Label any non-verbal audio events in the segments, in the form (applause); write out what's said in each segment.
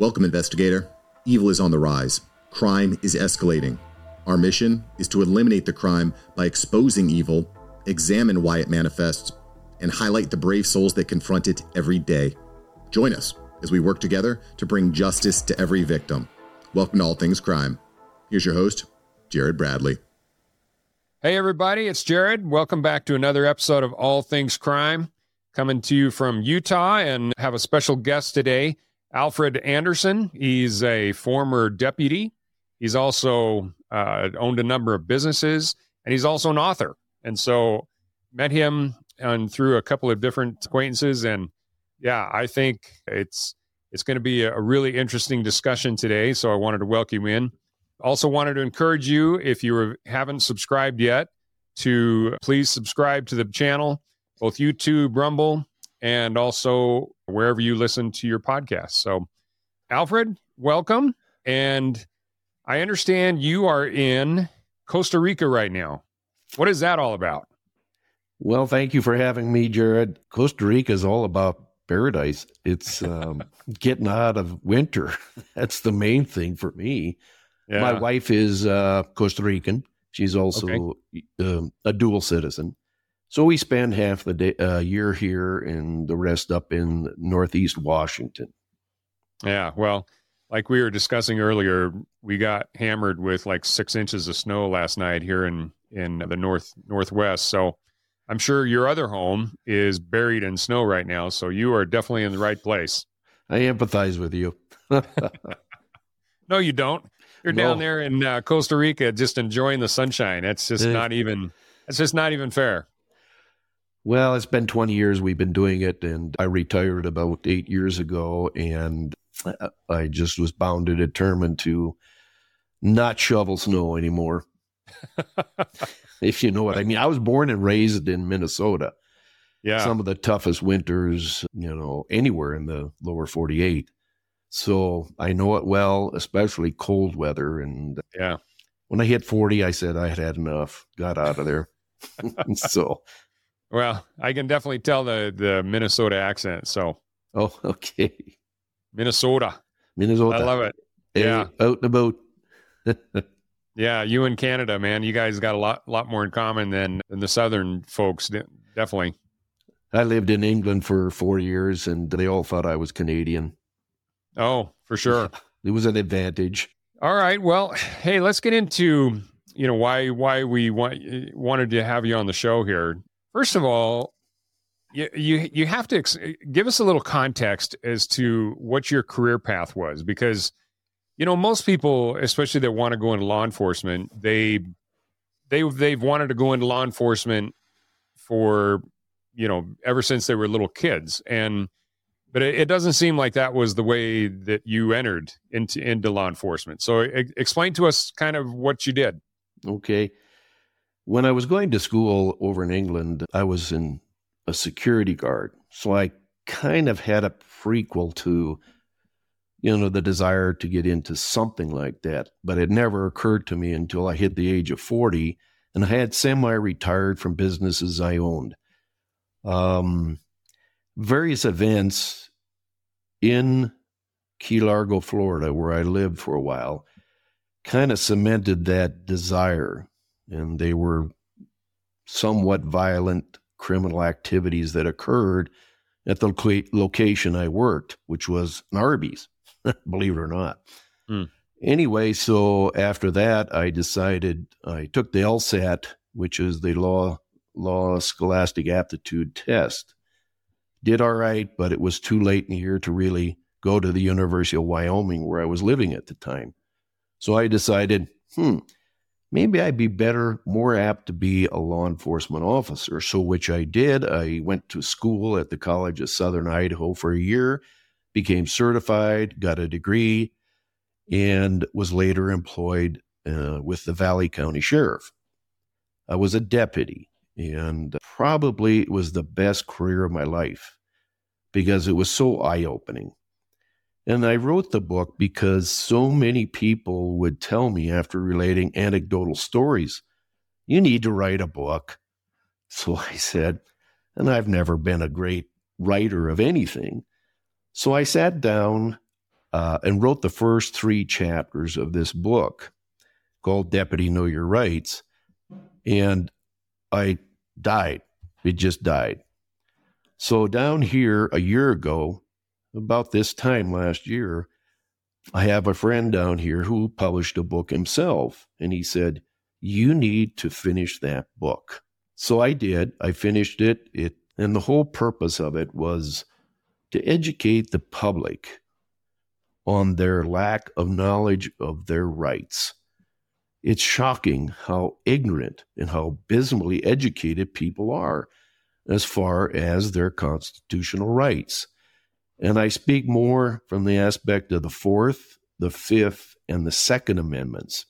Welcome, investigator. Evil is on the rise. Crime is escalating. Our mission is to eliminate the crime by exposing evil, examine why it manifests, and highlight the brave souls that confront it every day. Join us as we work together to bring justice to every victim. Welcome to All Things Crime. Here's your host, Jared Bradley. Hey, everybody, it's Jared. Welcome back to another episode of All Things Crime, coming to you from Utah and have a special guest today. Alfred Anderson. He's a former deputy. He's also uh, owned a number of businesses, and he's also an author. And so, met him and through a couple of different acquaintances, and yeah, I think it's it's going to be a really interesting discussion today. So I wanted to welcome you in. Also, wanted to encourage you if you haven't subscribed yet to please subscribe to the channel, both YouTube, Rumble, and also wherever you listen to your podcast. So, Alfred, welcome. And I understand you are in Costa Rica right now. What is that all about? Well, thank you for having me, Jared. Costa Rica is all about paradise. It's (laughs) um, getting out of winter. (laughs) That's the main thing for me. Yeah. My wife is uh, Costa Rican. She's also okay. uh, a dual citizen. So we spend half the day, uh, year here and the rest up in Northeast Washington. Yeah, well, like we were discussing earlier, we got hammered with like six inches of snow last night here in in the north northwest. So I'm sure your other home is buried in snow right now. So you are definitely in the right place. I empathize with you. (laughs) no, you don't. You're no. down there in uh, Costa Rica, just enjoying the sunshine. That's just not even. It's just not even fair. Well, it's been 20 years we've been doing it, and I retired about eight years ago, and I just was bound and determined to not shovel snow anymore. (laughs) if you know what I mean. I was born and raised in Minnesota. Yeah. Some of the toughest winters, you know, anywhere in the lower 48. So I know it well, especially cold weather. And yeah, when I hit 40, I said I had had enough, got out of there. (laughs) (laughs) so well, I can definitely tell the the Minnesota accent. So, oh, (laughs) okay, Minnesota, Minnesota. I love it. Hey, yeah, out the boat. (laughs) yeah, you and Canada, man, you guys got a lot lot more in common than than the southern folks. Definitely. I lived in England for four years, and they all thought I was Canadian. Oh, for sure. (laughs) it was an advantage. All right. Well, hey, let's get into you know why why we want wanted to have you on the show here. First of all, you you you have to ex- give us a little context as to what your career path was because you know most people especially that want to go into law enforcement they they they've wanted to go into law enforcement for you know ever since they were little kids. And but it, it doesn't seem like that was the way that you entered into into law enforcement. So explain to us kind of what you did. Okay when I was going to school over in England, I was in a security guard. So I kind of had a prequel to, you know, the desire to get into something like that. But it never occurred to me until I hit the age of 40 and I had semi retired from businesses I owned. Um, various events in Key Largo, Florida, where I lived for a while, kind of cemented that desire and they were somewhat violent criminal activities that occurred at the location I worked, which was an Arby's, (laughs) believe it or not. Mm. Anyway, so after that, I decided I took the LSAT, which is the law law scholastic aptitude test. Did all right, but it was too late in the year to really go to the University of Wyoming where I was living at the time. So I decided, hmm, maybe I'd be better, more apt to be a law enforcement officer. So, which I did. I went to school at the College of Southern Idaho for a year, became certified, got a degree, and was later employed uh, with the Valley County Sheriff. I was a deputy, and probably it was the best career of my life because it was so eye opening. And I wrote the book because so many people would tell me after relating anecdotal stories, you need to write a book. So (laughs) I said, and I've never been a great writer of anything. So I sat down uh, and wrote the first three chapters of this book called Deputy Know Your Rights. And I died. It just died. So, down here a year ago, about this time last year, I have a friend down here who published a book himself. And he said, You need to finish that book. So I did. I finished it. It and the whole purpose of it was to educate the public on their lack of knowledge of their rights. It's shocking how ignorant and how abysmally educated people are as far as their constitutional rights. And I speak more from the aspect of the Fourth, the Fifth, and the Second Amendments.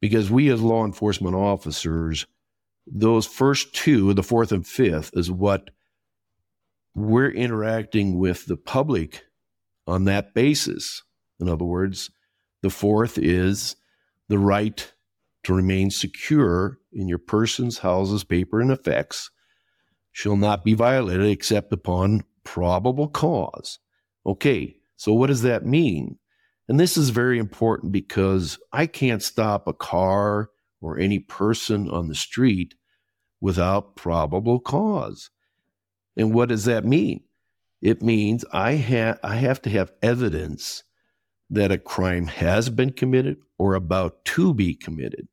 Because we, as law enforcement officers, those first two, the fourth and fifth, is what we're interacting with the public on that basis. In other words, the fourth is the right to remain secure in your persons, houses, paper, and effects shall not be violated except upon probable cause. Okay, so what does that mean? And this is very important because I can't stop a car or any person on the street without probable cause. And what does that mean? It means I, ha- I have to have evidence that a crime has been committed or about to be committed.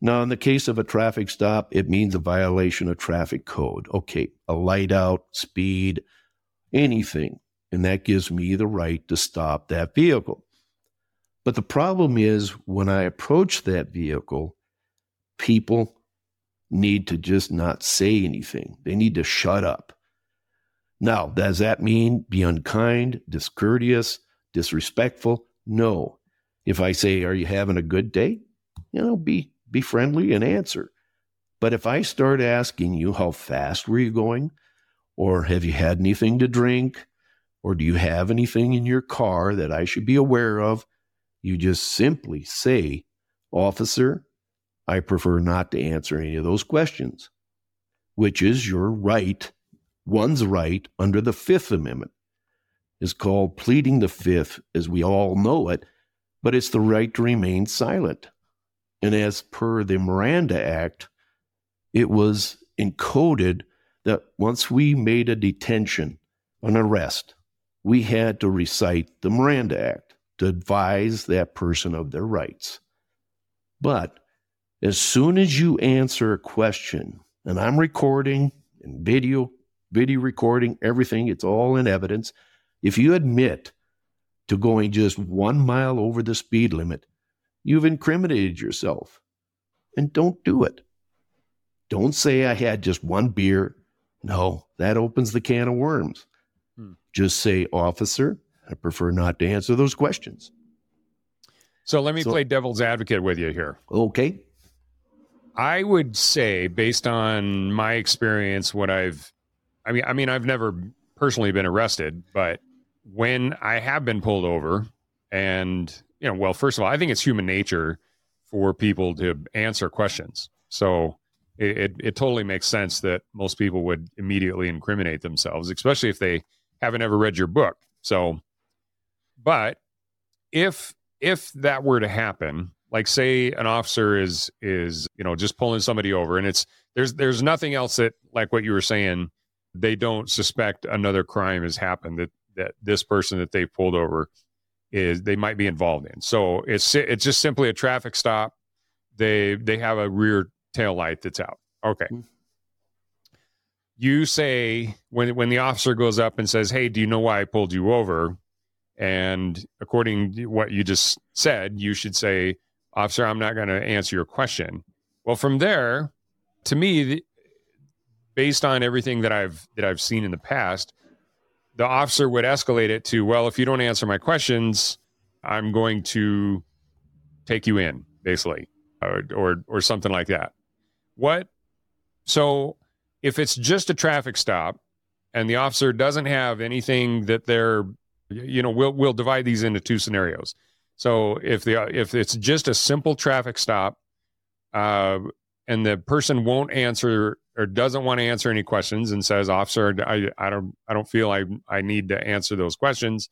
Now, in the case of a traffic stop, it means a violation of traffic code. Okay, a light out, speed, anything. And that gives me the right to stop that vehicle. But the problem is when I approach that vehicle, people need to just not say anything. They need to shut up. Now, does that mean be unkind, discourteous, disrespectful? No. If I say, Are you having a good day? You know, be be friendly and answer. But if I start asking you how fast were you going? Or have you had anything to drink? Or do you have anything in your car that I should be aware of? You just simply say, Officer, I prefer not to answer any of those questions, which is your right, one's right under the Fifth Amendment. Is called pleading the Fifth, as we all know it, but it's the right to remain silent. And as per the Miranda Act, it was encoded that once we made a detention, an arrest, we had to recite the Miranda Act to advise that person of their rights. But as soon as you answer a question, and I'm recording and video, video recording, everything, it's all in evidence. If you admit to going just one mile over the speed limit, you've incriminated yourself. And don't do it. Don't say I had just one beer. No, that opens the can of worms. Hmm. Just say, officer, I prefer not to answer those questions. So let me so, play devil's advocate with you here. Okay. I would say, based on my experience, what I've, I mean, I mean, I've never personally been arrested, but when I have been pulled over, and you know, well, first of all, I think it's human nature for people to answer questions. So it, it, it totally makes sense that most people would immediately incriminate themselves, especially if they haven't ever read your book. So, but if if that were to happen, like say an officer is is you know just pulling somebody over and it's there's there's nothing else that like what you were saying they don't suspect another crime has happened that that this person that they pulled over is they might be involved in so it's it's just simply a traffic stop they they have a rear tail light that's out okay mm-hmm. you say when when the officer goes up and says hey do you know why i pulled you over and according to what you just said you should say officer, I'm not going to answer your question. Well, from there, to me, based on everything that I've that I've seen in the past, the officer would escalate it to, well, if you don't answer my questions, I'm going to take you in, basically, or or, or something like that. What? So, if it's just a traffic stop, and the officer doesn't have anything that they're, you know, we'll we'll divide these into two scenarios. So if the if it's just a simple traffic stop, uh, and the person won't answer or doesn't want to answer any questions and says, "Officer, I, I don't I don't feel I I need to answer those questions,"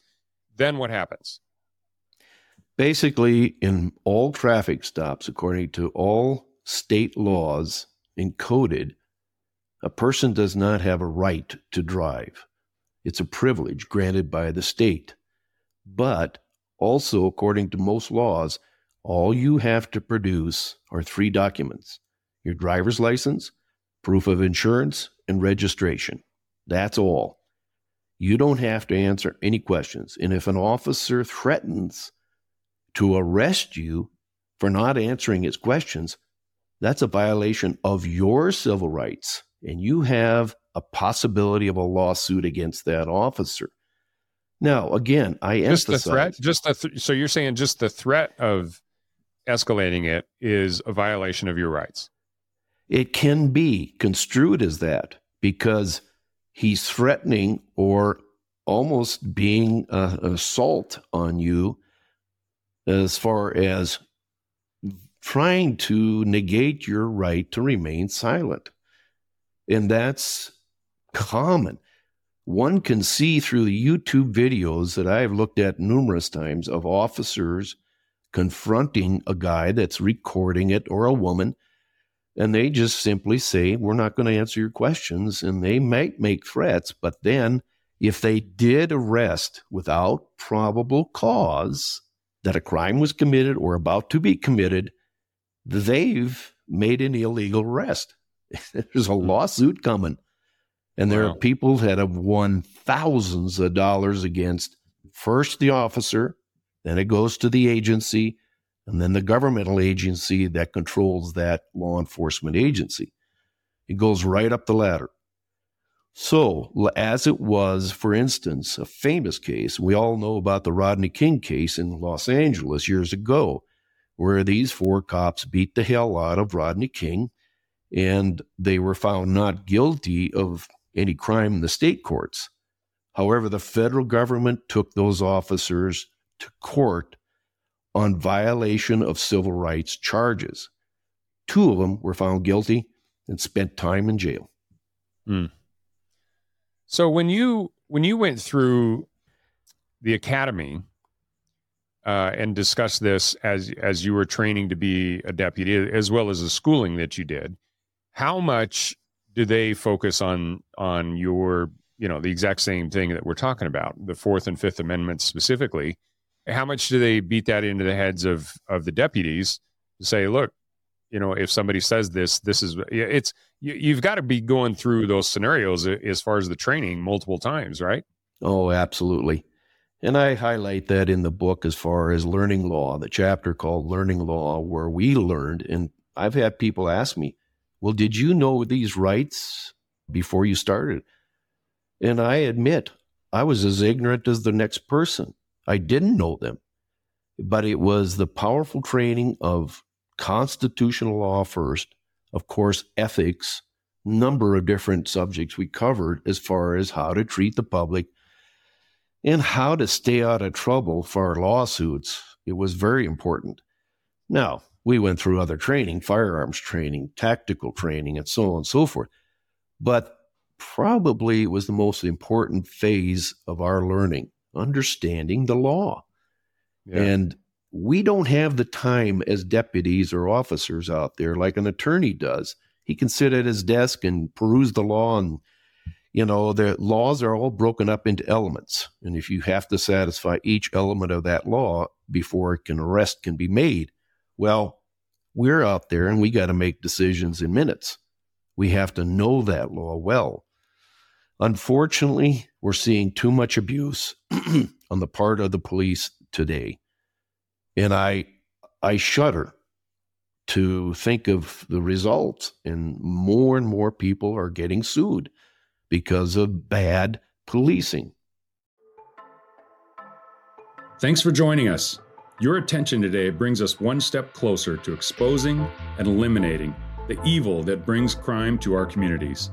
then what happens? Basically, in all traffic stops, according to all state laws encoded, a person does not have a right to drive. It's a privilege granted by the state. But also, according to most laws, all you have to produce are three documents your driver's license, proof of insurance, and registration. That's all. You don't have to answer any questions. And if an officer threatens to arrest you for not answering his questions, that's a violation of your civil rights. And you have a possibility of a lawsuit against that officer. Now, again, I just emphasize the threat. Just the th- so you're saying just the threat of escalating it is a violation of your rights. It can be construed as that because he's threatening or almost being uh, an assault on you as far as trying to negate your right to remain silent. And that's common. One can see through the YouTube videos that I've looked at numerous times of officers confronting a guy that's recording it or a woman, and they just simply say, We're not going to answer your questions. And they might make threats, but then if they did arrest without probable cause that a crime was committed or about to be committed, they've made an illegal arrest. (laughs) There's a hmm. lawsuit coming. And there wow. are people that have won thousands of dollars against first the officer, then it goes to the agency, and then the governmental agency that controls that law enforcement agency. It goes right up the ladder. So, as it was, for instance, a famous case, we all know about the Rodney King case in Los Angeles years ago, where these four cops beat the hell out of Rodney King and they were found not guilty of any crime in the state courts. However, the federal government took those officers to court on violation of civil rights charges. Two of them were found guilty and spent time in jail. Mm. So when you when you went through the academy uh, and discuss this as as you were training to be a deputy, as well as the schooling that you did, how much do they focus on on your you know the exact same thing that we're talking about, the Fourth and Fifth Amendments specifically? How much do they beat that into the heads of of the deputies to say, look, you know, if somebody says this, this is it's you, have got to be going through those scenarios as far as the training multiple times, right? Oh, absolutely. And I highlight that in the book as far as learning law, the chapter called Learning Law, where we learned. And I've had people ask me, well, did you know these rights before you started? And I admit, I was as ignorant as the next person. I didn't know them. But it was the powerful training of constitutional law first, of course, ethics, number of different subjects we covered as far as how to treat the public and how to stay out of trouble for lawsuits. It was very important. Now, we went through other training, firearms training, tactical training, and so on and so forth. But probably it was the most important phase of our learning, understanding the law. Yeah. And we don't have the time as deputies or officers out there like an attorney does. He can sit at his desk and peruse the law and you know the laws are all broken up into elements. And if you have to satisfy each element of that law before can arrest can be made well we're out there and we got to make decisions in minutes. We have to know that law well. Unfortunately we're seeing too much abuse (clears throat) on the part of the police today. And I I shudder to think of the results. And more and more people are getting sued because of bad policing. Thanks for joining us. Your attention today brings us one step closer to exposing and eliminating the evil that brings crime to our communities.